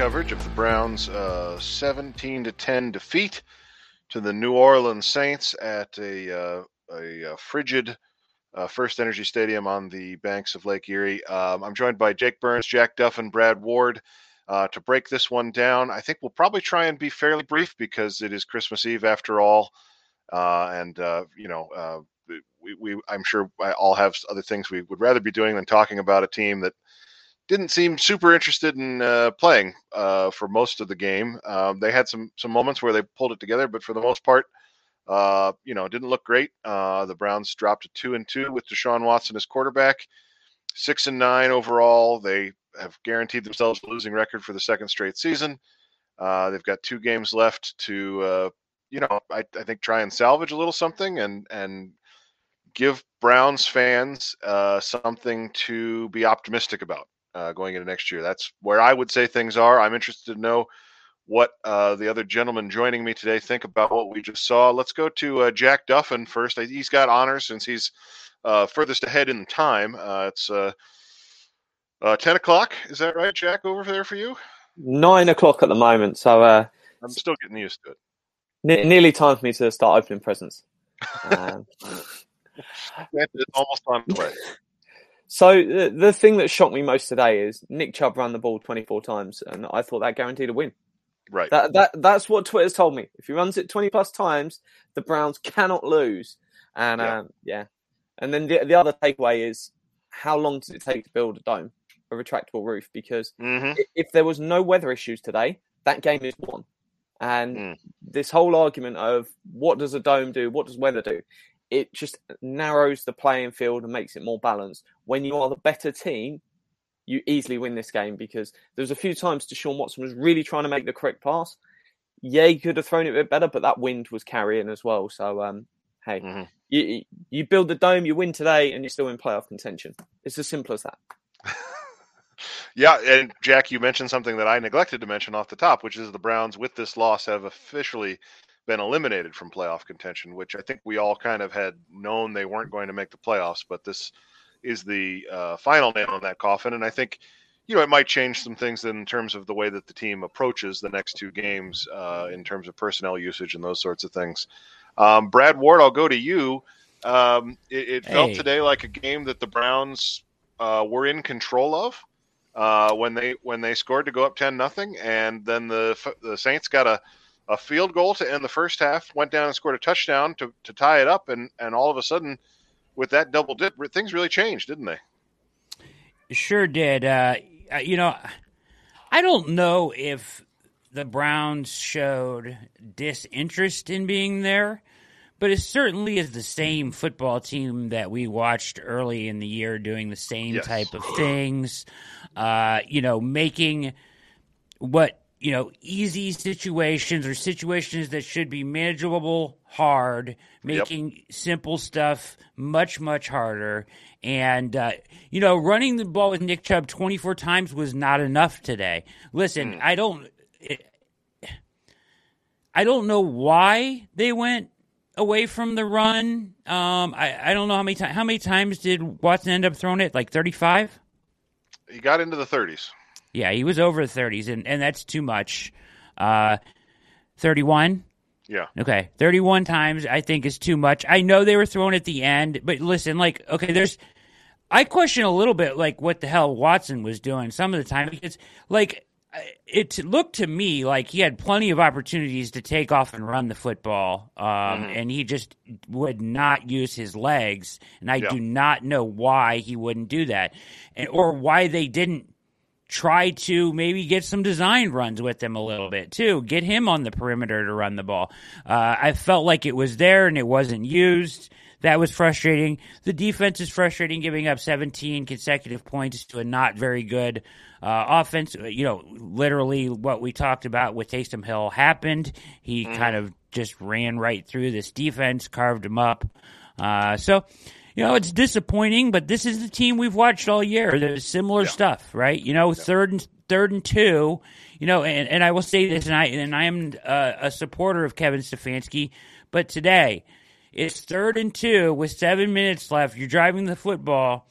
Coverage of the Browns' uh, 17 to 10 defeat to the New Orleans Saints at a uh, a, uh frigid uh, First Energy Stadium on the banks of Lake Erie. Um, I'm joined by Jake Burns, Jack Duff, and Brad Ward uh, to break this one down. I think we'll probably try and be fairly brief because it is Christmas Eve after all, and you know. We, we, I'm sure I all have other things we would rather be doing than talking about a team that didn't seem super interested in uh, playing uh, for most of the game. Um, they had some some moments where they pulled it together, but for the most part, uh, you know, it didn't look great. Uh, the Browns dropped to two and two with Deshaun Watson as quarterback, six and nine overall. They have guaranteed themselves a losing record for the second straight season. Uh, they've got two games left to, uh, you know, I, I think try and salvage a little something and and give Browns fans uh, something to be optimistic about uh, going into next year. That's where I would say things are. I'm interested to know what uh, the other gentlemen joining me today think about what we just saw. Let's go to uh, Jack Duffin first. He's got honors since he's uh, furthest ahead in time. Uh, it's uh, uh, 10 o'clock. Is that right, Jack, over there for you? Nine o'clock at the moment, so uh, I'm still getting used to it. ne- nearly time for me to start opening presents. Um, It's almost on its way. So the, the thing that shocked me most today is Nick Chubb ran the ball 24 times, and I thought that guaranteed a win. Right. That that that's what Twitter's told me. If he runs it 20 plus times, the Browns cannot lose. And Yeah. um, yeah, and then the the other takeaway is how long does it take to build a dome, a retractable roof? Because hmm if there was no weather issues today, that game is won. And Mm. this whole argument of what does a dome do, what does weather do, it just narrows the playing field and makes it more balanced. When you are the better team, you easily win this game because there's a few times Deshaun Watson was really trying to make the correct pass. Yeah, he could have thrown it a bit better, but that wind was carrying as well. So, um, hey, Mhm. you you build the dome, you win today, and you're still in playoff contention. It's as simple as that. Yeah, and Jack, you mentioned something that I neglected to mention off the top, which is the Browns with this loss have officially been eliminated from playoff contention, which I think we all kind of had known they weren't going to make the playoffs, but this is the uh, final nail in that coffin, and I think you know it might change some things in terms of the way that the team approaches the next two games uh, in terms of personnel usage and those sorts of things. Um, Brad Ward, I'll go to you. Um, it, it felt today like a game that the Browns uh, were in control of uh, when they when they scored to go up ten nothing, and then the the Saints got a, a field goal to end the first half, went down and scored a touchdown to, to tie it up, and and all of a sudden, with that double dip, things really changed, didn't they? Sure did. Uh, you know, I don't know if the Browns showed disinterest in being there, but it certainly is the same football team that we watched early in the year doing the same Yes. type of things. Uh, you know, making what you know easy situations or situations that should be manageable hard making simple stuff much much harder. And uh, you know running the ball with nick chubb 24 times was not enough today. Listen i don't i don't know why they went away from the run. Um, I, I don't know how many times how many times did watson end up throwing it? Like 35 He got into the 30s. Yeah, he was over the 30s, and, and that's too much. Uh, 31. Yeah. Okay, 31 times I think is too much. I know they were thrown at the end, but listen, like, okay, there's. I question a little bit, like, what the hell Watson was doing some of the time because, like, it looked to me like he had plenty of opportunities to take off and run the football, um, Mm-hmm. and he just would not use his legs. And I Yeah. do not know why he wouldn't do that, and, or why they didn't try to maybe get some design runs with him a little bit too. Get him on the perimeter to run the ball. Uh, I felt like it was there and it wasn't used. That was frustrating. The defense is frustrating, giving up 17 consecutive points to a not very good uh, offense. You know, literally what we talked about with Taysom Hill happened. He kind of just ran right through this defense, carved him up. Uh, so, you know, it's disappointing, but this is the team we've watched all year. There's similar stuff, right? You know, third and third and two. You know, and, and I will say this, and I and I am uh, a supporter of Kevin Stefanski, but today it's third and two with seven minutes left. You're driving the football,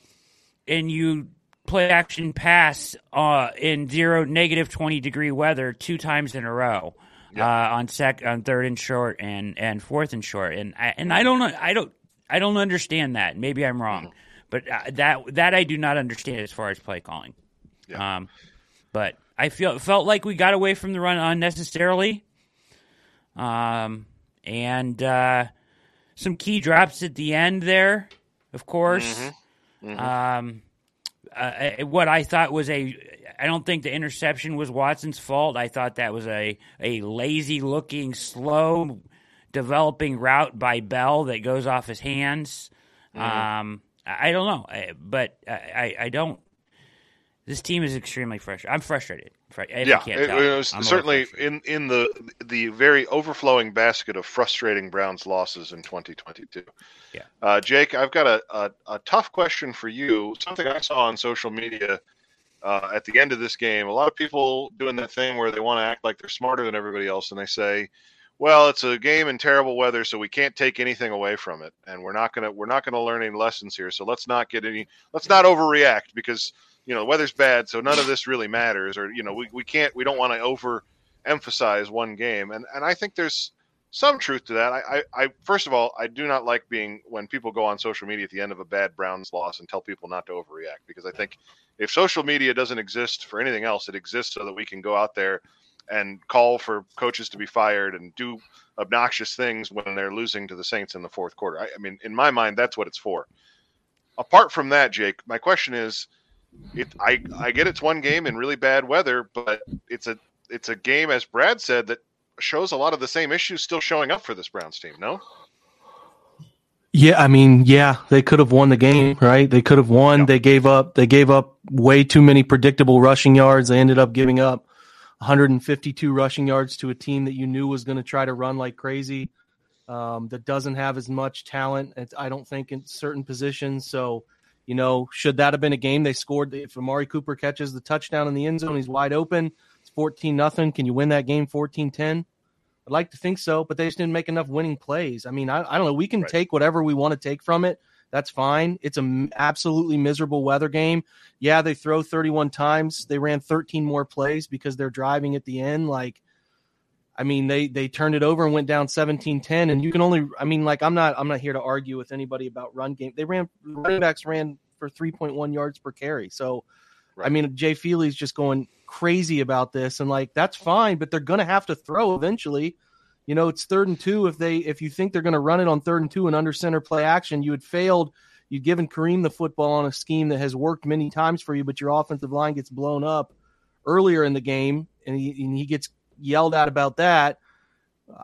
and you play action pass uh, in zero negative twenty degree weather two times in a row. Uh, on sec on third and short and, and fourth and short and I, and I don't know I don't I don't understand that. Maybe I'm wrong. But uh, that that I do not understand as far as play calling. Yeah. um but I feel felt like we got away from the run unnecessarily. Um and uh some key drops at the end there of course. Um uh, what I thought was a I don't think the interception was Watson's fault. I thought that was a a lazy looking, slow developing route by Bell that goes off his hands. Um, I don't know, I- but I, I, I don't. This team is extremely frustrated. I'm frustrated. Fr- if yeah, can't it, tell. it was I'm certainly in in the the very overflowing basket of frustrating Browns losses in 2022. Yeah. uh, Jake, I've got a, a a tough question for you. Something I saw on social media uh, at the end of this game. A lot of people doing that thing where they want to act like they're smarter than everybody else, and they say. Well, it's a game in terrible weather, so we can't take anything away from it, and we're not gonna we're not gonna learn any lessons here. So let's not get any let's not overreact because you know the weather's bad, so none of this really matters, or you know we, we can't we don't want to over emphasize one game, and and I think there's some truth to that. I, I I first of all I do not like being when people go on social media at the end of a bad Browns loss and tell people not to overreact because I think if social media doesn't exist for anything else, it exists so that we can go out there and call for coaches to be fired and do obnoxious things when they're losing to the Saints in the fourth quarter. I, I mean, in my mind, that's what it's for. Apart from that, Jake, my question is, it I I get it's one game in really bad weather, but it's a it's a game, as Brad said, that shows a lot of the same issues still showing up for this Browns team. No, Yeah, I mean, yeah, they could have won the game, right? They could have won. Yeah. They gave up. They gave up way too many predictable rushing yards. They ended up giving up 152 rushing yards to a team that you knew was going to try to run like crazy. Um, that doesn't have as much talent, I don't think, in certain positions. So, you know, should that have been a game they scored? If Amari Cooper catches the touchdown in the end zone, he's wide open. It's 14 nothing. Can you win that game 14 10? I'd like to think so, but they just didn't make enough winning plays. I mean, I, I don't know. We can Right. take whatever we want to take from it. That's fine. It's an absolutely miserable weather game. Yeah, they throw 31 times. They ran 13 more plays because they're driving at the end. Like, I mean, they they turned it over and went down 17-10. And you can only, I mean, like, I'm not I'm not here to argue with anybody about run game. They ran running backs ran for 3.1 yards per carry. So, I mean, Jay Feely's just going crazy about this, and like that's fine, but they're going to have to throw eventually. You know, it's third and two. If they if you think they're going to run it on third and two and under center play action, you had failed. You'd given Kareem the football on a scheme that has worked many times for you, but your offensive line gets blown up earlier in the game, and he, and he gets yelled at about that.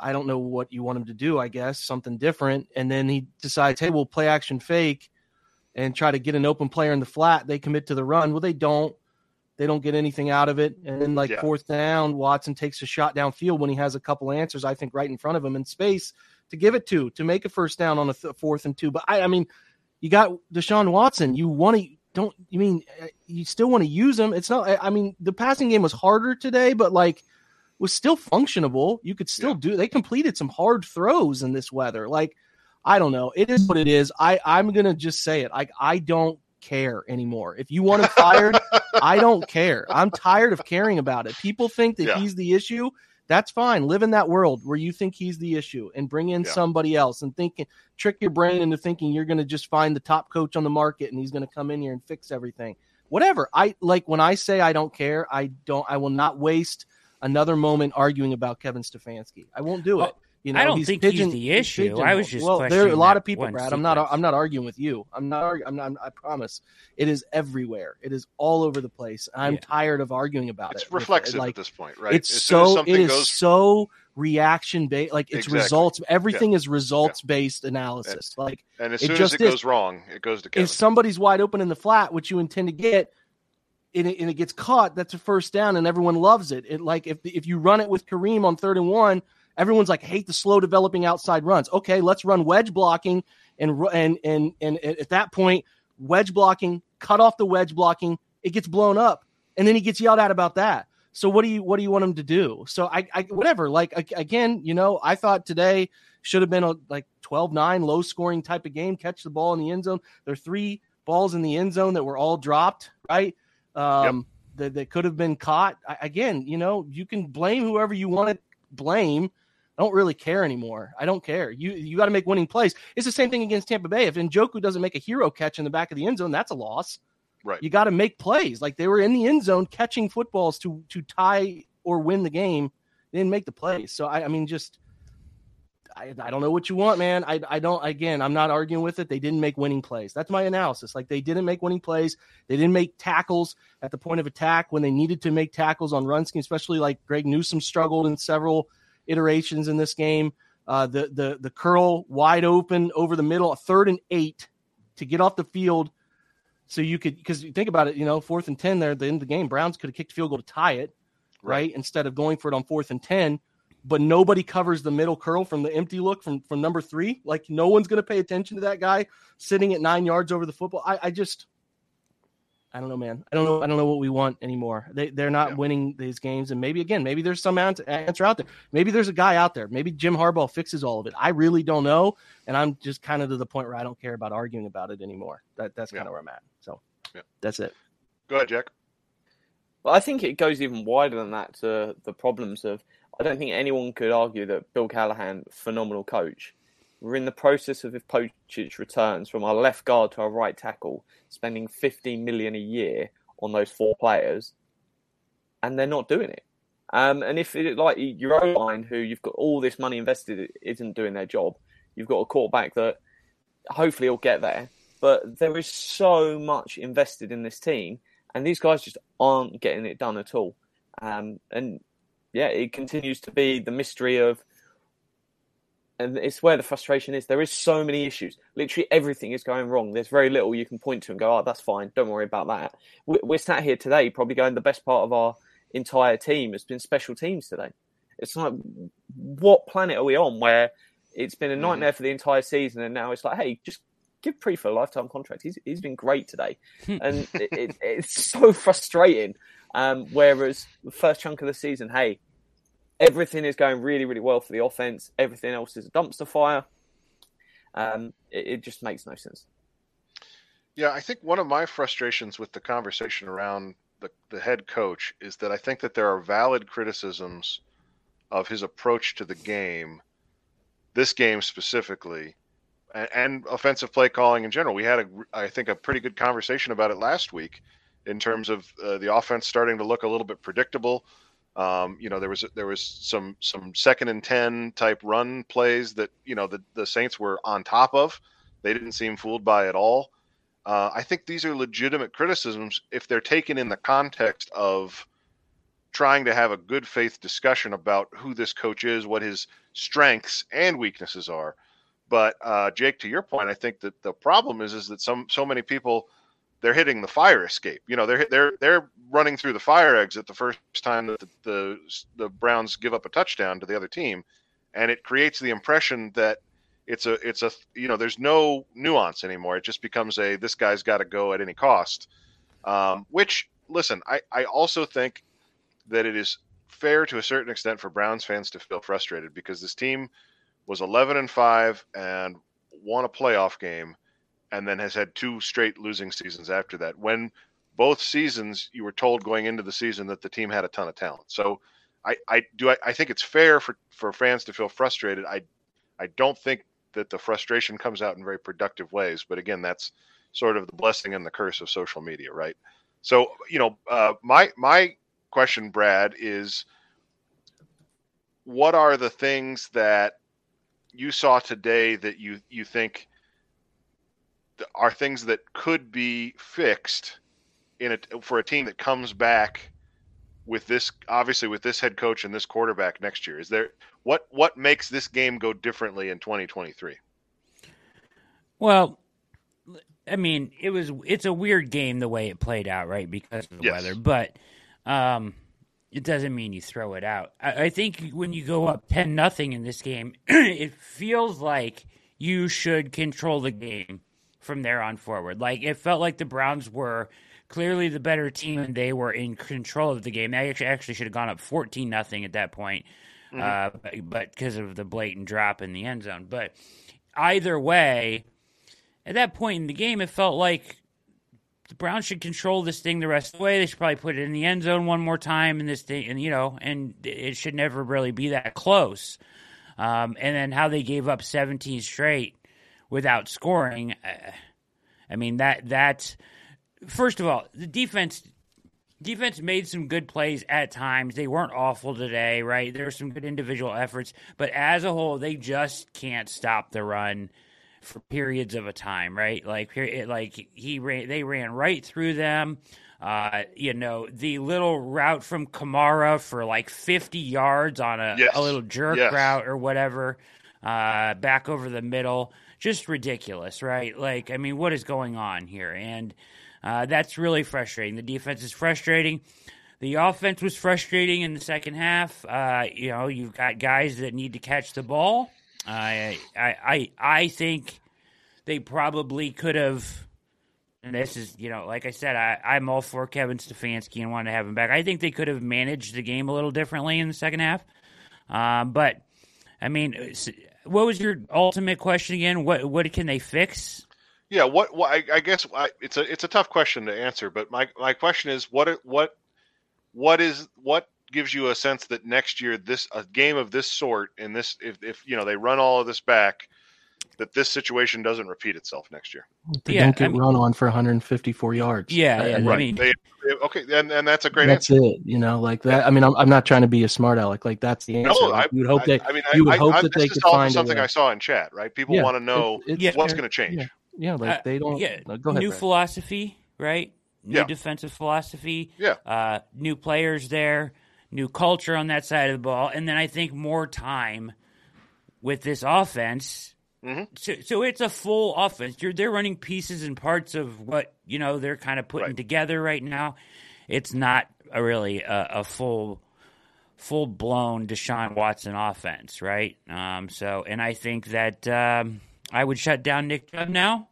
I don't know what you want him to do. I guess something different, and then he decides, hey, we'll play action fake and try to get an open player in the flat. They commit to the run. Well, they don't. They don't get anything out of it. And then, like Yeah. fourth down, Watson takes a shot downfield when he has a couple answers, I think, right in front of him in space to give it to to make a first down on a th- fourth and two. But I, I mean, you got Deshaun Watson. You want to don't you mean uh, you still want to use him? It's not. I- I mean, the passing game was harder today, but like was still functionable. You could still Yeah. do. They completed some hard throws in this weather. Like I don't know. It is what it is. I I'm gonna just say it. Like I don't care anymore. If you want him fired, I don't care. I'm tired of caring about it. People think that Yeah. he's the issue. That's fine. Live in that world where you think he's the issue and bring in Yeah. somebody else and think trick your brain into thinking you're going to just find the top coach on the market and he's going to come in here and fix everything. Whatever. I like when I say I don't care, I don't I will not waste another moment arguing about Kevin Stefanski. I won't do it. Well, You know, I don't he's think he's pigeon- the issue. pigeonholed. I was just well. There are a lot of people, one Brad. I'm not. I'm not arguing with you. I'm not. argu- I'm not. I promise. It is everywhere. It is all over the place. I'm Yeah. tired of arguing about It's it. with it. reflexive Like at this point, right? it's as so. It is goes so reaction based. Like it's Exactly. results. Everything is results based analysis. Like and as it soon as just it is. goes wrong, it goes to Kevin. if somebody's wide open in the flat, which you intend to get, and it, and it gets caught, that's a first down, and everyone loves it. It like if if you run it with Kareem on third and one, everyone's like hate the slow developing outside runs. Okay, let's run wedge blocking and and and and at that point, wedge blocking, cut off the wedge blocking, it gets blown up, and then he gets yelled at about that. So what do you what do you want him to do? So I, I whatever. Like again, you know, I thought today should have been a like 12-9 low scoring type of game. Catch the ball in the end zone. There are three balls in the end zone that were all dropped, right? Um, that, that could have been caught. I, again, you know, you can blame whoever you want to blame. I don't really care anymore. I don't care. You you got to make winning plays. It's the same thing against Tampa Bay. If Njoku doesn't make a hero catch in the back of the end zone, that's a loss. Right. You got to make plays. Like they were in the end zone catching footballs to to tie or win the game. They didn't make the plays. So I, I mean, just I, I don't know what you want, man. I, I don't. Again, I'm not arguing with it. They didn't make winning plays. That's my analysis. Like they didn't make winning plays. They didn't make tackles at the point of attack when they needed to make tackles on run scheme. Especially like Greg Newsome struggled in several iterations in this game. Uh, the the the curl wide open over the middle, a third and eight to get off the field. So you could because you think about it, you know, fourth and ten there at the end of the game, Browns could have kicked field goal to tie it, right? Instead of going for it on fourth and ten but nobody covers the middle curl from the empty look from from number three. Like no one's going to pay attention to that guy sitting at nine yards over the football. I, I just, I don't know, man. I don't know. I don't know what we want anymore. They they're not Yeah. winning these games, and maybe again, maybe there's some answer out there. Maybe there's a guy out there. Maybe Jim Harbaugh fixes all of it. I really don't know, and I'm just kind of to the point where I don't care about arguing about it anymore. That that's Yeah. kind of where I'm at. So Yeah. that's it. Go ahead, Jack. But I think it goes even wider than that to the problems of. I don't think anyone could argue that Bill Callahan, phenomenal coach. We're in the process of if Pocic returns from our left guard to our right tackle, spending 15 million a year on those four players, and they're not doing it. Um, and if it, like your own line, who you've got all this money invested, isn't doing their job, you've got a quarterback that hopefully will get there. But there is so much invested in this team, and these guys just aren't getting it done at all. Um, and yeah, it continues to be the mystery of, and it's where the frustration is. There is so many issues. Literally everything is going wrong. There's very little you can point to and go, "Oh, that's fine. Don't worry about that." We- We're sat here today, probably going the best part of our entire team has been special teams today. It's like, what planet are we on where it's been a nightmare for the entire season, and now it's like, hey, just give Priefer a lifetime contract. He's he's been great today, and it, it, it's so frustrating. Um, whereas the first chunk of the season, hey, everything is going really, really well for the offense. Everything else is a dumpster fire. Um, it, it just makes no sense. Yeah, I think one of my frustrations with the conversation around the, the head coach is that I think that there are valid criticisms of his approach to the game, this game specifically, and, and offensive play calling in general. We had, a, I think, a pretty good conversation about it last week in terms of uh, the offense starting to look a little bit predictable. Um, you know, there was there was some some second and ten type run plays that you know the the Saints were on top of. They didn't seem fooled by at all. Uh, I think these are legitimate criticisms if they're taken in the context of trying to have a good faith discussion about who this coach is, what his strengths and weaknesses are. But uh, Jake, to your point, I think that the problem is is that some so many people they're hitting the fire escape. You know, they're they're they're running through the fire exit the first time that the, the the Browns give up a touchdown to the other team, and it creates the impression that it's a it's a you know there's no nuance anymore. It just becomes a this guy's got to go at any cost. Um, which listen, I I also think that it is fair to a certain extent for Browns fans to feel frustrated because this team was 11 and 5 and won a playoff game and then has had two straight losing seasons after that when both seasons you were told going into the season that the team had a ton of talent. So I, I do I, I think it's fair for, for fans to feel frustrated. I I don't think that the frustration comes out in very productive ways. But again, that's sort of the blessing and the curse of social media, right? So you know, uh, my my question, Brad, is what are the things that you saw today that you you think are things that could be fixed in a for a team that comes back with this obviously with this head coach and this quarterback next year. Is there what what makes this game go differently in 2023 well i mean it was it's a weird game the way it played out right because of the Yes. weather. But um it doesn't mean you throw it out. I, I think when you go up 10 nothing in this game it feels like you should control the game from there on forward like it felt like the browns were clearly the better team and they were in control of the game they actually, actually should have gone up 14 nothing at that point uh, but- but because of the blatant drop in the end zone but either way at that point in the game, it felt like the Browns should control this thing the rest of the way. They should probably put it in the end zone one more time, and this thing, and you know, and it should never really be that close. Um, and then how they gave up 17 straight without scoring. Uh, I mean that that first of all, the defense defense made some good plays at times. They weren't awful today, right? There were some good individual efforts, but as a whole, they just can't stop the run for periods of a time, right? Like like he ran, they ran right through them. Uh, you know, the little route from Kamara for like 50 yards on a, Yes. a little jerk Yes. route or whatever, uh, back over the middle. Just ridiculous, right? Like, I mean, what is going on here? And uh, that's really frustrating. The defense is frustrating. The offense was frustrating in the second half. Uh, you know, you've got guys that need to catch the ball. I, I, I, I think they probably could have. And this is, you know, like I said, I, I'm all for Kevin Stefanski and want to have him back. I think they could have managed the game a little differently in the second half. Um, but I mean, what was your ultimate question again? What what can they fix? yeah what, what I, I guess I, it's a it's a tough question to answer but my my question is what what what is what gives you a sense that next year this a game of this sort and this if, if you know they run all of this back that this situation doesn't repeat itself next year They Yeah, don't get I mean- run on for 154 yards. Yeah, yeah, And I mean, They, okay and, and that's a great that's answer it. You know, like that. I mean, I'm, I'm not trying to be a smart aleck. Like that's the answer. no, Like, I, you would hope I, that I mean, you would I, hope I, that this they could find something. I saw in chat. Right, people Yeah, want to know it's- it's what's going to change. Yeah, yeah, like Uh, they don't. yeah, no, go ahead. new Brad. philosophy, right? New Yeah. defensive philosophy. Yeah. Uh, new players there, new culture on that side of the ball, and then I think more time with this offense. Mhm. So, so it's a full offense. You're they're running pieces and parts of what you know they're kind of putting Right. together right now. It's not a really a, a full full blown Deshaun Watson offense, right? Um, so, and I think that um, I would shut down Nick Chubb now,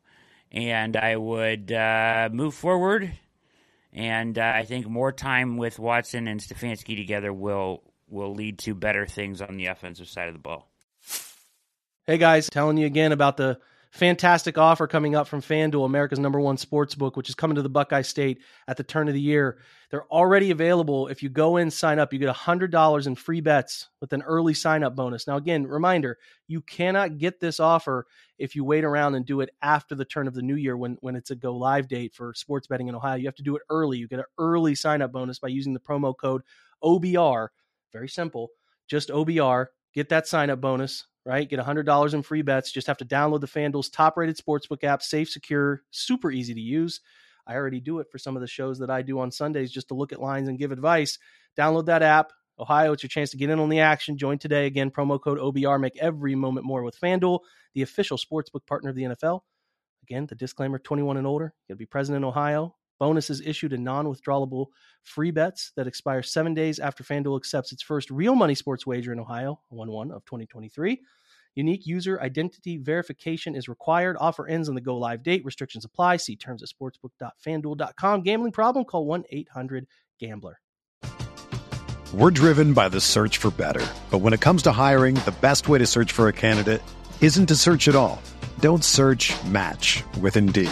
and I would uh, move forward. And uh, I think more time with Watson and Stefanski together will will lead to better things on the offensive side of the ball. Hey guys, telling you again about the fantastic offer coming up from FanDuel, America's number one sports book, which is coming to the Buckeye State at the turn of the year. They're already available. If you go in, sign up, you get $100 in free bets with an early sign up bonus. Now, again, reminder you cannot get this offer if you wait around and do it after the turn of the new year when, when it's a go live date for sports betting in Ohio. You have to do it early. You get an early sign up bonus by using the promo code OBR. Very simple. Just OBR. Get that sign up bonus, right? Get $100 in free bets. Just have to download the FanDuel's top rated sportsbook app, safe, secure, super easy to use. I already do it for some of the shows that I do on Sundays just to look at lines and give advice. Download that app. Ohio, it's your chance to get in on the action. Join today. Again, promo code OBR. Make every moment more with FanDuel, the official sportsbook partner of the NFL. Again, the disclaimer 21 and older. You'll be present in Ohio. Bonuses issued in non withdrawable free bets that expire seven days after FanDuel accepts its first real money sports wager in Ohio, 1 1 of 2023. Unique user identity verification is required. Offer ends on the go live date. Restrictions apply. See terms at sportsbook.fanduel.com. Gambling problem? Call 1 800 Gambler. We're driven by the search for better. But when it comes to hiring, the best way to search for a candidate isn't to search at all. Don't search match with Indeed.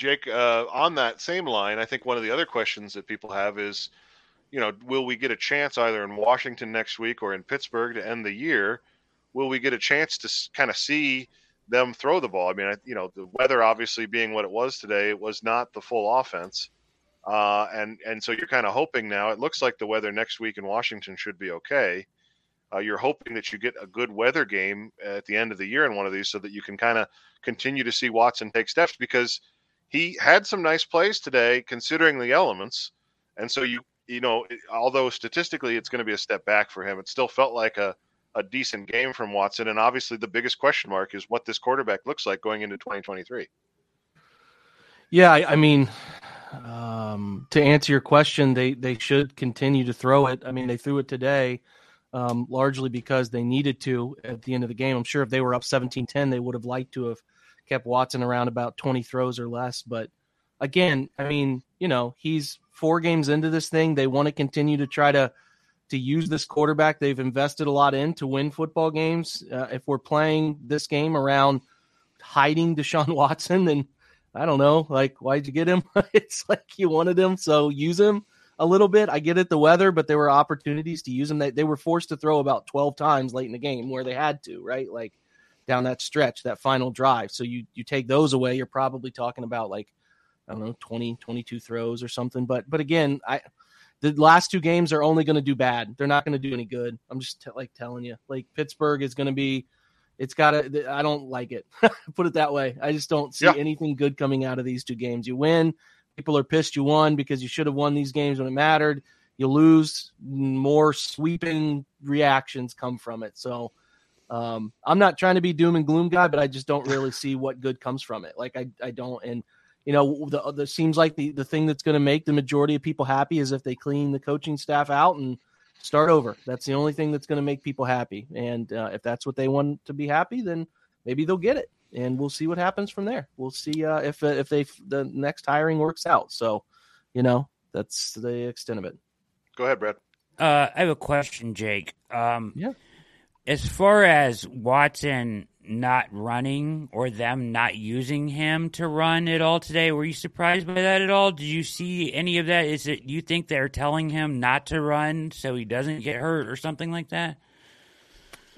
Jake, uh, on that same line, I think one of the other questions that people have is, you know, will we get a chance either in Washington next week or in Pittsburgh to end the year? Will we get a chance to kind of see them throw the ball? I mean, I, you know, the weather obviously being what it was today, it was not the full offense, uh, and and so you're kind of hoping now. It looks like the weather next week in Washington should be okay. Uh, you're hoping that you get a good weather game at the end of the year in one of these, so that you can kind of continue to see Watson take steps because he had some nice plays today considering the elements and so you you know although statistically it's going to be a step back for him it still felt like a, a decent game from watson and obviously the biggest question mark is what this quarterback looks like going into 2023 Yeah, I, I mean, um, to answer your question, they they should continue to throw it. I mean, they threw it today, um, largely because they needed to at the end of the game. I'm sure if they were up 17-10, they would have liked to have kept Watson around about 20 throws or less. But again, I mean, you know, he's four games into this thing. They want to continue to try to to use this quarterback they've invested a lot in to win football games. Uh, if we're playing this game around hiding Deshaun Watson, then I don't know, like why'd you get him? it's like you wanted him, so use him a little bit. I get it, the weather, but there were opportunities to use him. They, they were forced to throw about 12 times late in the game where they had to, right? Like down that stretch, that final drive. So you you take those away, you're probably talking about like I don't know, 20, 22 throws or something. But but again, I the last two games are only going to do bad. They're not going to do any good. I'm just t- like telling you. Like Pittsburgh is going to be it's got to I don't like it. Put it that way. I just don't see Yeah. anything good coming out of these two games. You win, people are pissed you won because you should have won these games when it mattered. You lose, more sweeping reactions come from it. So um, I'm not trying to be doom and gloom guy, but I just don't really see what good comes from it. Like I, I don't, and you know, the, the seems like the the thing that's going to make the majority of people happy is if they clean the coaching staff out and start over. That's the only thing that's going to make people happy. And uh, if that's what they want to be happy, then maybe they'll get it, and we'll see what happens from there. We'll see uh, if if they the next hiring works out. So, you know, that's the extent of it. go ahead brad Uh, I have a question, Jake. Um, Yeah. As far as Watson not running or them not using him to run at all today, were you surprised by that at all? Did you see any of that? Is it you think they're telling him not to run so he doesn't get hurt or something like that?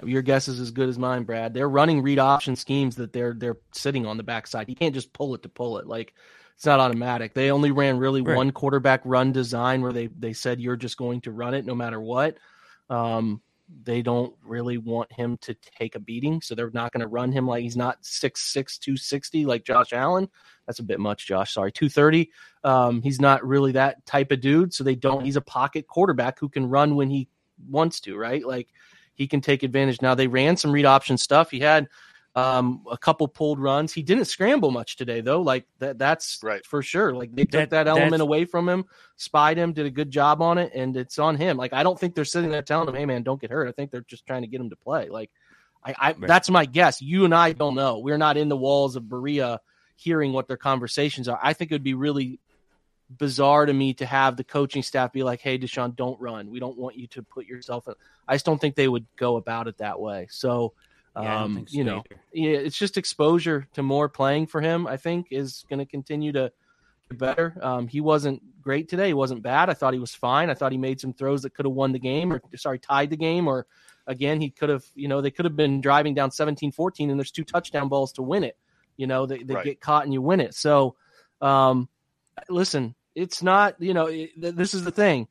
Your guess is as good as mine, Brad. They're running read option schemes that they're they're sitting on the backside. You can't just pull it to pull it. Like it's not automatic. They only ran really Right. one quarterback run design where they they said you're just going to run it no matter what. Um, they don't really want him to take a beating, so they're not going to run him like he's not 6'6", 260 like Josh Allen. That's a bit much, Josh. Sorry, two thirty. Um, he's not really that type of dude, so they don't. He's a pocket quarterback who can run when he wants to, right? Like he can take advantage. Now they ran some read option stuff. He had um, a couple pulled runs. He didn't scramble much today, though. Like that, that's Right. for sure. Like they took That- that, element away from him, spied him, did a good job on it, and it's on him. Like I don't think they're sitting there telling him, "Hey, man, don't get hurt." I think they're just trying to get him to play. Like I, I Right. that's my guess. You and I don't know. We're not in the walls of Berea hearing what their conversations are. I think it would be really bizarre to me to have the coaching staff be like, "Hey, Deshaun, don't run. We don't want you to put yourself." In. I just don't think they would go about it that way. So, Yeah, um, so you know, either. yeah, it's just exposure to more playing for him. I think is going to continue to get better. Um, he wasn't great today. He wasn't bad. I thought he was fine. I thought he made some throws that could have won the game, or sorry, tied the game, or again, he could have. You know, they could have been driving down 17-14, and there's two touchdown balls to win it. You know, they, they Right. get caught and you win it. So, um, listen, it's not. You know, it, th- this is the thing.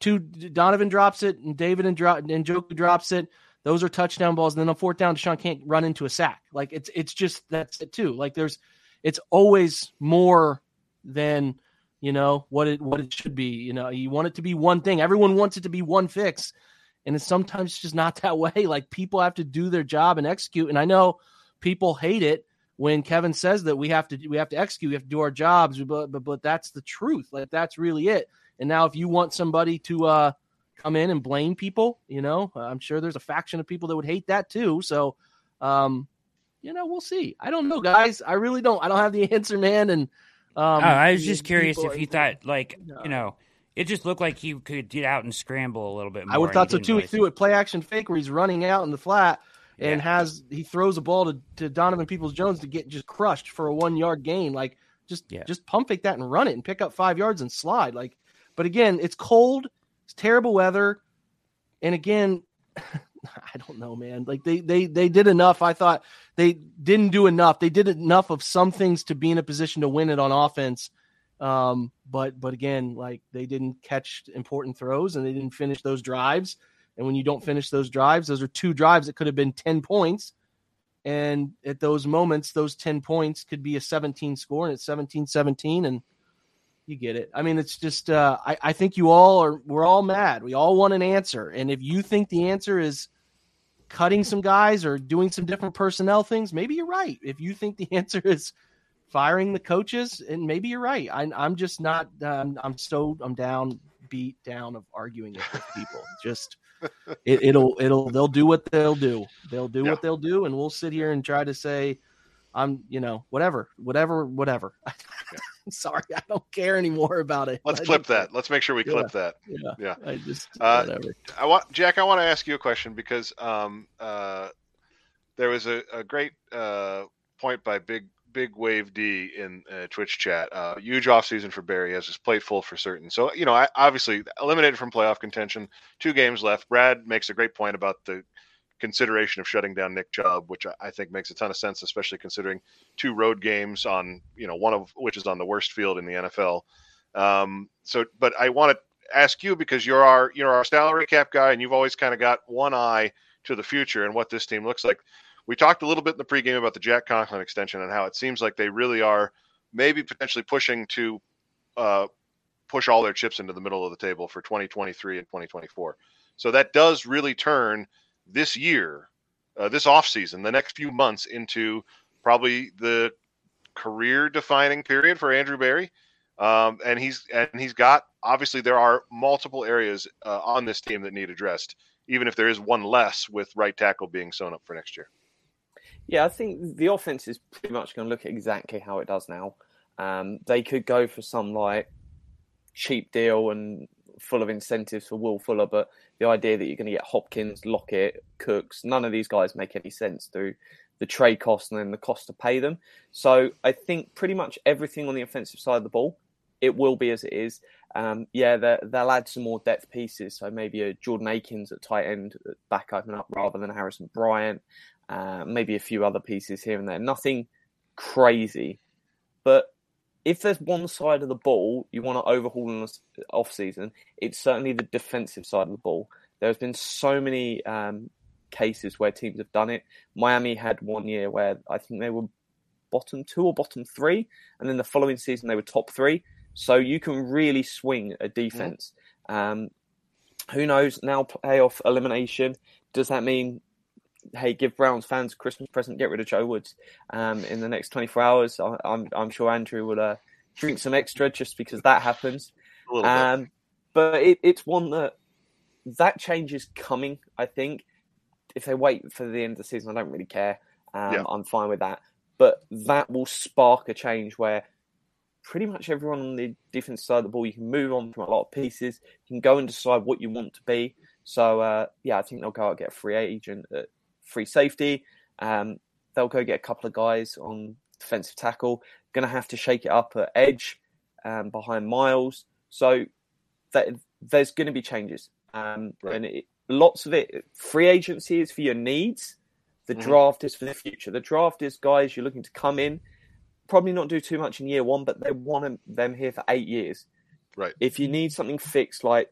Two Donovan drops it, and David and, dro- and Njoku drops it. Those are touchdown balls. And then on fourth down, Deshaun can't run into a sack. Like it's it's just that's it too. Like there's it's always more than you know what it what it should be. You know, you want it to be one thing. Everyone wants it to be one fix, and it's sometimes just not that way. Like people have to do their job and execute. And I know people hate it when Kevin says that we have to we have to execute, we have to do our jobs, but but, but that's the truth. Like that's really it. And now if you want somebody to uh come in and blame people, you know, I'm sure there's a faction of people that would hate that too. So um you know, we'll see. I don't know, guys. I really don't. I don't have the answer, man. And um, oh, I was just curious if you thought, like, No. you know, it just looked like he could get out and scramble a little bit more. I would have thought so he too. He didn't threw it play action fake where he's running out in the flat and Yeah. has he throws a ball to, to Donovan Peoples Jones to get just crushed for a one yard gain. Like just Yeah. just pump fake that and run it and pick up five yards and slide. Like, but again, it's cold, it's terrible weather, and again, I don't know, man. Like they they they did enough. I thought they didn't do enough. They did enough of some things to be in a position to win it on offense. Um, but but again, like they didn't catch important throws and they didn't finish those drives. And when you don't finish those drives, those are two drives that could have been 10 points. And at those moments, those 10 points could be a 17 score and it's 17 17. And you get it. I mean, it's just, uh, I, I think you all are, we're all mad. We all want an answer. And if you think the answer is cutting some guys or doing some different personnel things, maybe you're right. If you think the answer is firing the coaches, and maybe you're right. I, I'm just not, um, I'm so, I'm down, beat down of arguing it with people. Just, it, it'll it'll they'll do what they'll do. They'll do Yeah. what they'll do, and we'll sit here and try to say, I'm you know whatever, whatever, whatever. I'm sorry, I don't care anymore about it. Let's clip that. Let's make sure we Yeah. clip that. Yeah, Yeah. I just Uh, whatever. I want Jack. I want to ask you a question because um, uh, there was a, a great uh, point by Big Big Wave D in uh, Twitch chat. Uh, huge offseason for Berry has his plate full for certain. So you know, I, obviously eliminated from playoff contention. Two games left. Brad makes a great point about the consideration of shutting down Nick Chubb, which I, think makes a ton of sense, especially considering two road games on you know one of which is on the worst field in the NFL. Um, so, but I want to ask you because you're our you're our salary cap guy, and you've always kind of got one eye to the future and what this team looks like. We talked a little bit in the pregame about the Jack Conklin extension and how it seems like they really are maybe potentially pushing to uh, push all their chips into the middle of the table for 2023 and 2024. So that does really turn this year, uh, this offseason, the next few months into probably the career defining period for Andrew Berry. Um, and he's and he's got obviously there are multiple areas uh, on this team that need addressed, even if there is one less with right tackle being sewn up for next year. Yeah, I think the offense is pretty much going to look exactly how it does now. Um, they could go for some like cheap deal and full of incentives for Will Fuller, but the idea that you're going to get Hopkins, Lockett, Cooks, none of these guys make any sense through the trade cost and then the cost to pay them. So I think pretty much everything on the offensive side of the ball, it will be as it is. Um, yeah, they- they'll add some more depth pieces. So maybe a Jordan Akins at tight end, back open up rather than Harrison Bryant. Uh, maybe a few other pieces here and there. Nothing crazy, but if there's one side of the ball you want to overhaul in the off season, it's certainly the defensive side of the ball. There's been so many um, cases where teams have done it. Miami had one year where I think they were bottom two or bottom three, and then the following season they were top three. So you can really swing a defense. Um, who knows? Now playoff elimination. Does that mean, hey, give Browns fans a Christmas present, get rid of Joe Woods um, in the next 24 hours? I, I'm, I'm sure Andrew will uh, drink some extra just because that happens. A little bit. Um, but it, it's one that that change is coming. I think if they wait for the end of the season, I don't really care. Um, Yeah. I'm fine with that. But that will spark a change where pretty much everyone on the defense side of the ball, you can move on from a lot of pieces. You can go and decide what you want to be. So uh, yeah, I think they'll go out and get a free agent at free safety. Um, they'll go get a couple of guys on defensive tackle. Going to have to shake it up at edge um, behind Miles. So that, there's going to be changes, um, Right. and it, lots of it. Free agency is for your needs. The Mhm. draft is for the future. The draft is guys you're looking to come in, probably not do too much in year one, but they want them here for eight years. Right. If you need something fixed, like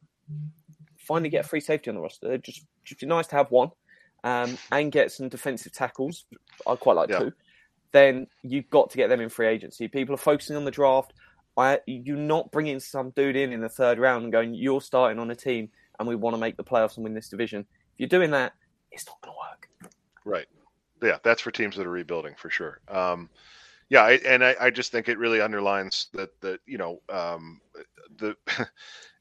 finally get a free safety on the roster, it'd just just be nice to have one, um, and get some defensive tackles. I quite like Yeah. two. Then you've got to get them in free agency. People are focusing on the draft. I, you're not bringing some dude in in the third round and going, "You're starting on a team, and we want to make the playoffs and win this division." If you're doing that, it's not going to work. Right. Yeah, that's for teams that are rebuilding for sure. Um, yeah, I, and I, I just think it really underlines that that you know um, the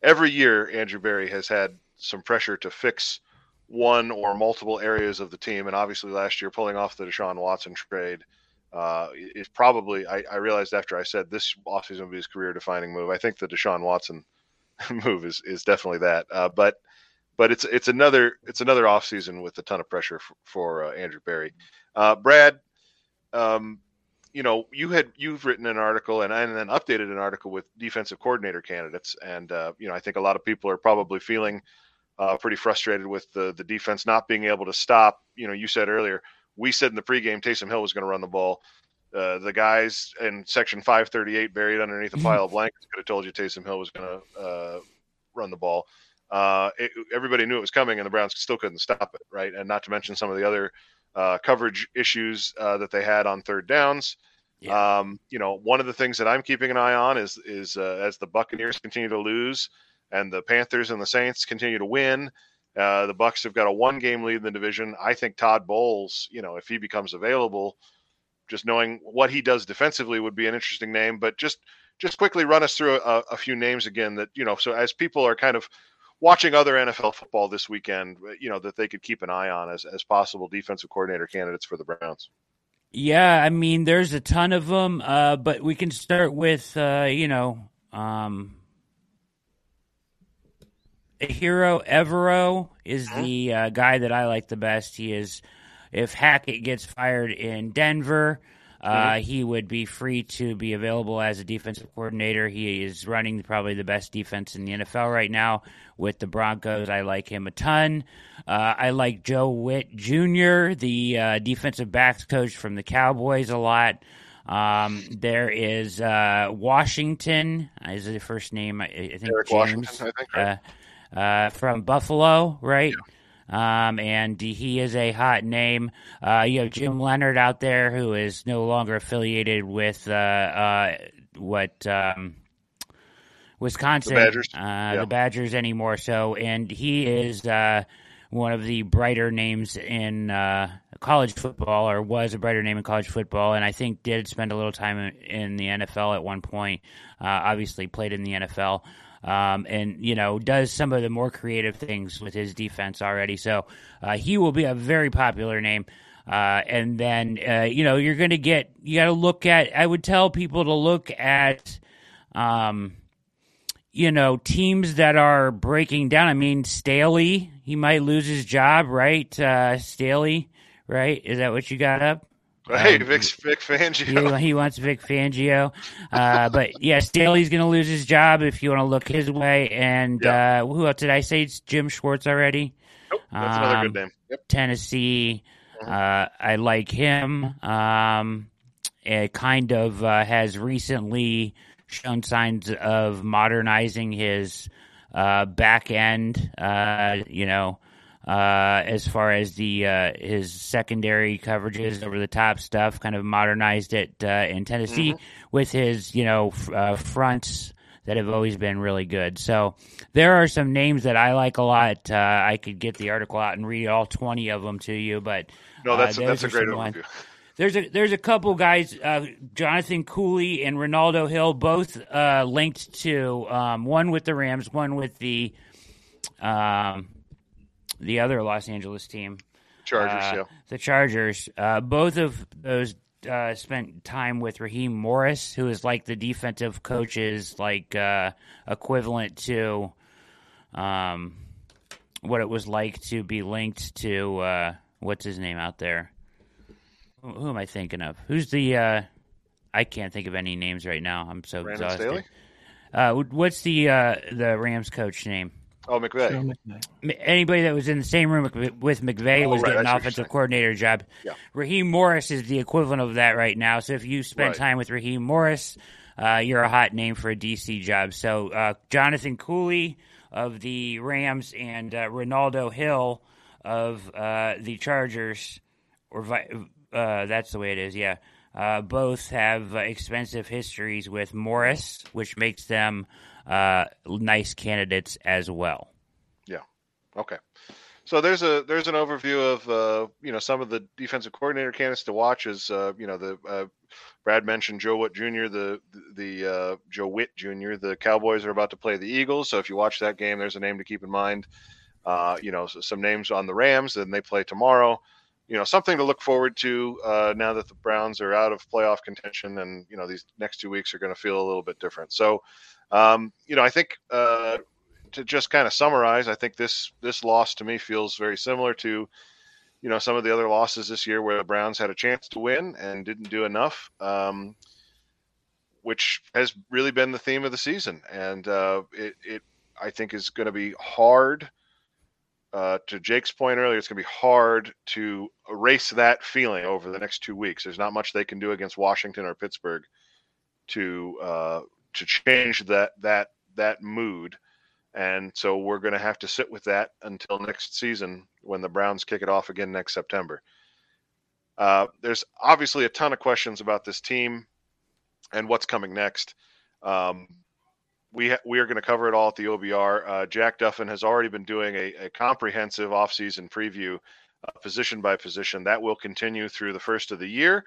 every year Andrew Berry has had some pressure to fix one or multiple areas of the team, and obviously last year pulling off the Deshaun Watson trade uh, is probably I, I realized after I said this offseason will be his career defining move. I think the Deshaun Watson move is is definitely that, uh, but but it's it's another it's another offseason with a ton of pressure for, for uh, Andrew Berry. Uh, Brad, um, you know, you had you've written an article and, and then updated an article with defensive coordinator candidates, and uh, you know, I think a lot of people are probably feeling uh, pretty frustrated with the the defense not being able to stop. You know, you said earlier we said in the pregame Taysom Hill was going to run the ball. Uh, the guys in section 538 buried underneath a pile of blankets could have told you Taysom Hill was going to uh, run the ball. Uh, it, everybody knew it was coming, and the Browns still couldn't stop it, right? And not to mention some of the other uh, coverage issues uh, that they had on third downs. Um, you know, one of the things that I'm keeping an eye on is is uh, as the Buccaneers continue to lose and the Panthers and the Saints continue to win. Uh, the Bucs have got a one game lead in the division. I think Todd Bowles, you know, if he becomes available, just knowing what he does defensively would be an interesting name. But just just quickly run us through a, a few names again that you know. So as people are kind of watching other NFL football this weekend, you know that they could keep an eye on as as possible defensive coordinator candidates for the Browns. Yeah, I mean, there's a ton of them, uh, but we can start with, uh, you know, um, Ejiro Evero is the uh, guy that I like the best. He is, if Hackett gets fired in Denver, uh, he would be free to be available as a defensive coordinator. He is running probably the best defense in the NFL right now with the Broncos. I like him a ton. Uh, I like Joe Whitt Jr., the uh, defensive backs coach from the Cowboys, a lot. Um, there is uh, Washington. Is the first name? I, I think Eric James, Washington, I think, right? uh, uh, from Buffalo, right? Um, and he is a hot name. Uh, you have Jim Leonhard out there who is no longer affiliated with uh, uh, what um, Wisconsin, The Badgers. uh, the Badgers anymore. So, and he is uh, one of the brighter names in uh, college football, or was a brighter name in college football, and I think did spend a little time in, in the NFL at one point. Uh, obviously, played in the NFL um, and you know does some of the more creative things with his defense already. So uh, he will be a very popular name. Uh, and then uh, you know you're going to get you got to look at. I would tell people to look at, um, you know, teams that are breaking down. I mean, Staley, he might lose his job, right? Uh, Staley, right? Is that what you got up? Hey, Um, Vic, Vic Fangio. he, he wants Vic Fangio. Uh, but yeah, Staley's going to lose his job if you want to look his way. And uh, who else did I say? It's Jim Schwartz already. Nope, that's another Um, good name. Yep. Tennessee. Uh, I like him. Um, it kind of uh, has recently shown signs of modernizing his uh, back end. Uh, you know, uh, as far as the uh, his secondary coverages over the top stuff, kind of modernized it uh, in Tennessee with his you know f- uh, fronts that have always been really good. So there are some names that I like a lot. Uh, I could get the article out and read all twenty of them to you, but No, that's uh, that's a great overview. There's a there's a couple guys, uh, Jonathan Cooley and Ronaldo Hill, both uh, linked to um, one with the Rams, one with the um, the other Los Angeles team, Chargers, uh, yeah. the Chargers. Uh, both of those uh, spent time with Raheem Morris, who is like the defensive coach's like uh, equivalent to um, what it was like to be linked to uh, what's his name out there. Who, who am I thinking of? Who's the? Uh, I can't think of any names right now. I'm so Brandon exhausted. Uh, what's the uh, the Rams coach name? Oh, McVay. Sean McVay. M- Anybody that was in the same room with- with McVay Oh, was right, getting an offensive coordinator job. Yeah. Raheem Morris is the equivalent of that right now. So if you spend Right. time with Raheem Morris, uh, you're a hot name for a DC job. So uh, Jonathan Cooley of the Rams and uh, Ronaldo Hill of uh, the Chargers, or uh, that's the way it is. Yeah, uh, both have uh, expensive histories with Morris, which makes them uh, nice candidates as well. Yeah. Okay. So there's a there's an overview of uh, you know some of the defensive coordinator candidates to watch. Is uh, you know the uh, Brad mentioned Joe Whitt Jr. The the uh, Joe Whitt Jr. The Cowboys are about to play the Eagles. So if you watch that game, there's a name to keep in mind. Uh, you know so some names on the Rams, and they play tomorrow. You know something to look forward to uh, now that the Browns are out of playoff contention, and you know these next two weeks are going to feel a little bit different. So um, you know I think. Uh, to just kind of summarize, I think this this loss to me feels very similar to, you know, some of the other losses this year where the Browns had a chance to win and didn't do enough, um, which has really been the theme of the season. And uh, it, it, I think, is going to be hard. Uh, to Jake's point earlier, it's going to be hard to erase that feeling over the next two weeks. There's not much they can do against Washington or Pittsburgh to uh, to change that that that mood and so we're going to have to sit with that until next season when the Browns kick it off again next September. Uh, there's obviously a ton of questions about this team and what's coming next. Um, we ha- we are going to cover it all at the OBR. Uh, Jack Duffin has already been doing a, a comprehensive offseason preview, uh, position by position. That will continue through the first of the year,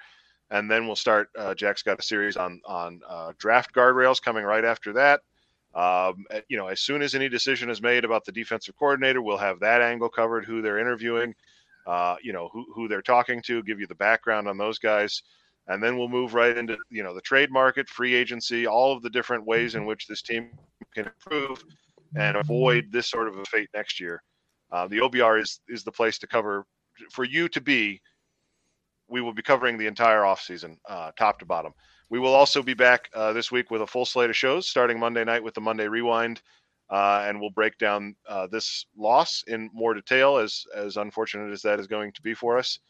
and then we'll start. Uh, Jack's got a series on on uh, draft guardrails coming right after that. Um, you know, as soon as any decision is made about the defensive coordinator, we'll have that angle covered, who they're interviewing, uh, you know, who, who they're talking to, give you the background on those guys. And then we'll move right into, you know, the trade market, free agency, all of the different ways in which this team can improve and avoid this sort of a fate next year. Uh, the OBR is, is the place to cover for you to be. We will be covering the entire offseason, uh, top to bottom. We will also be back uh, this week with a full slate of shows starting Monday night with the Monday Rewind, uh, and we'll break down uh, this loss in more detail, as as unfortunate as that is going to be for us.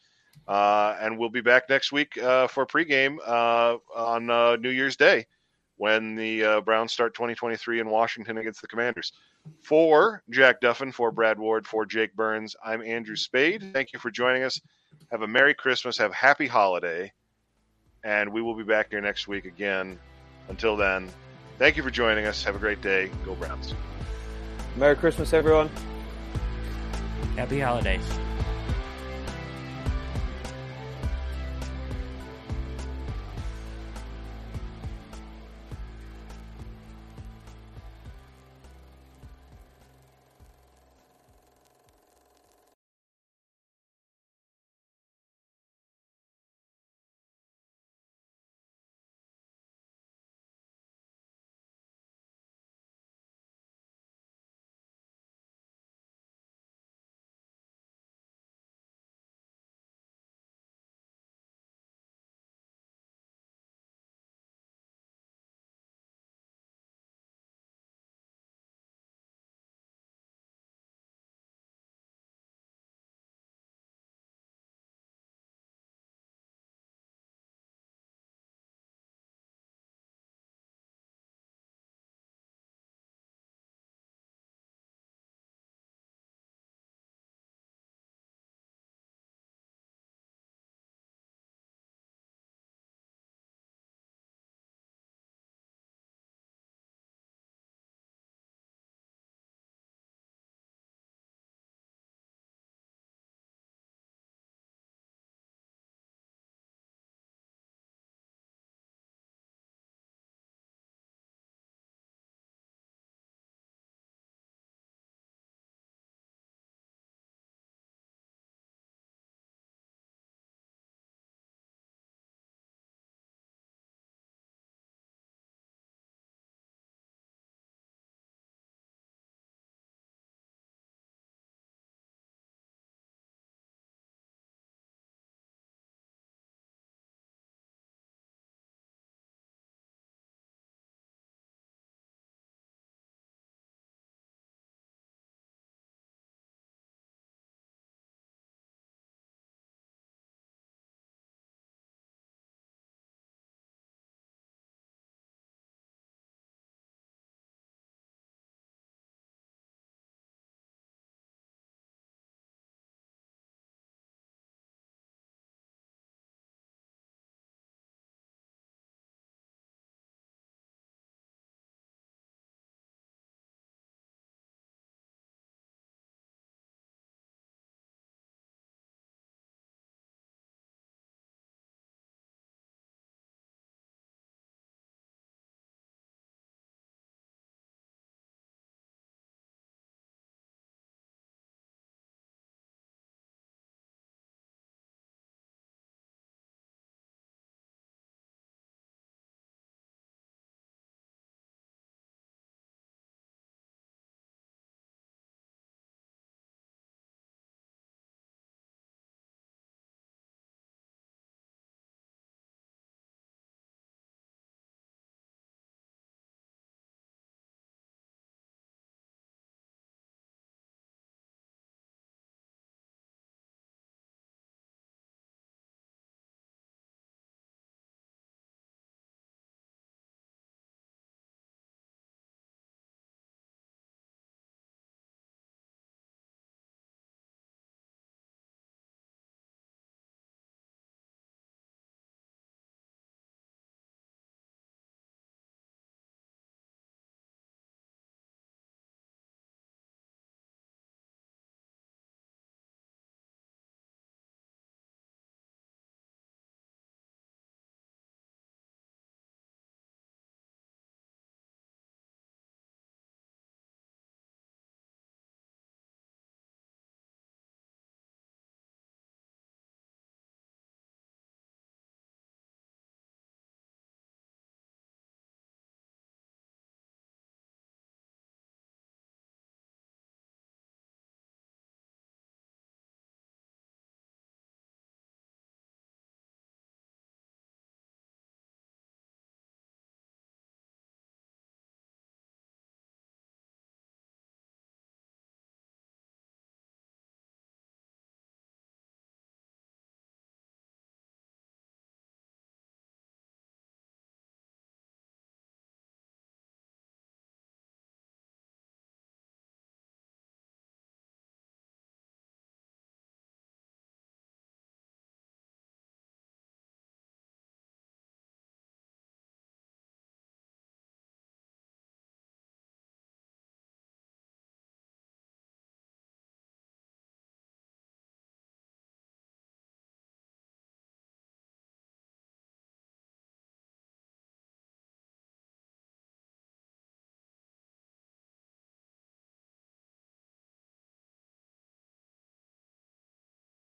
Uh, and we'll be back next week uh, for pregame uh, on uh, New Year's Day when the uh, Browns start 2023 in Washington against the Commanders. For Jack Duffin, for Brad Ward, for Jake Burns, I'm Andrew Spade. Thank you for joining us. Have a Merry Christmas. Have a Happy Holiday and we will be back here next week again. Until then, thank you for joining us. Have a great day. Go Browns. Merry Christmas, everyone. Happy holidays.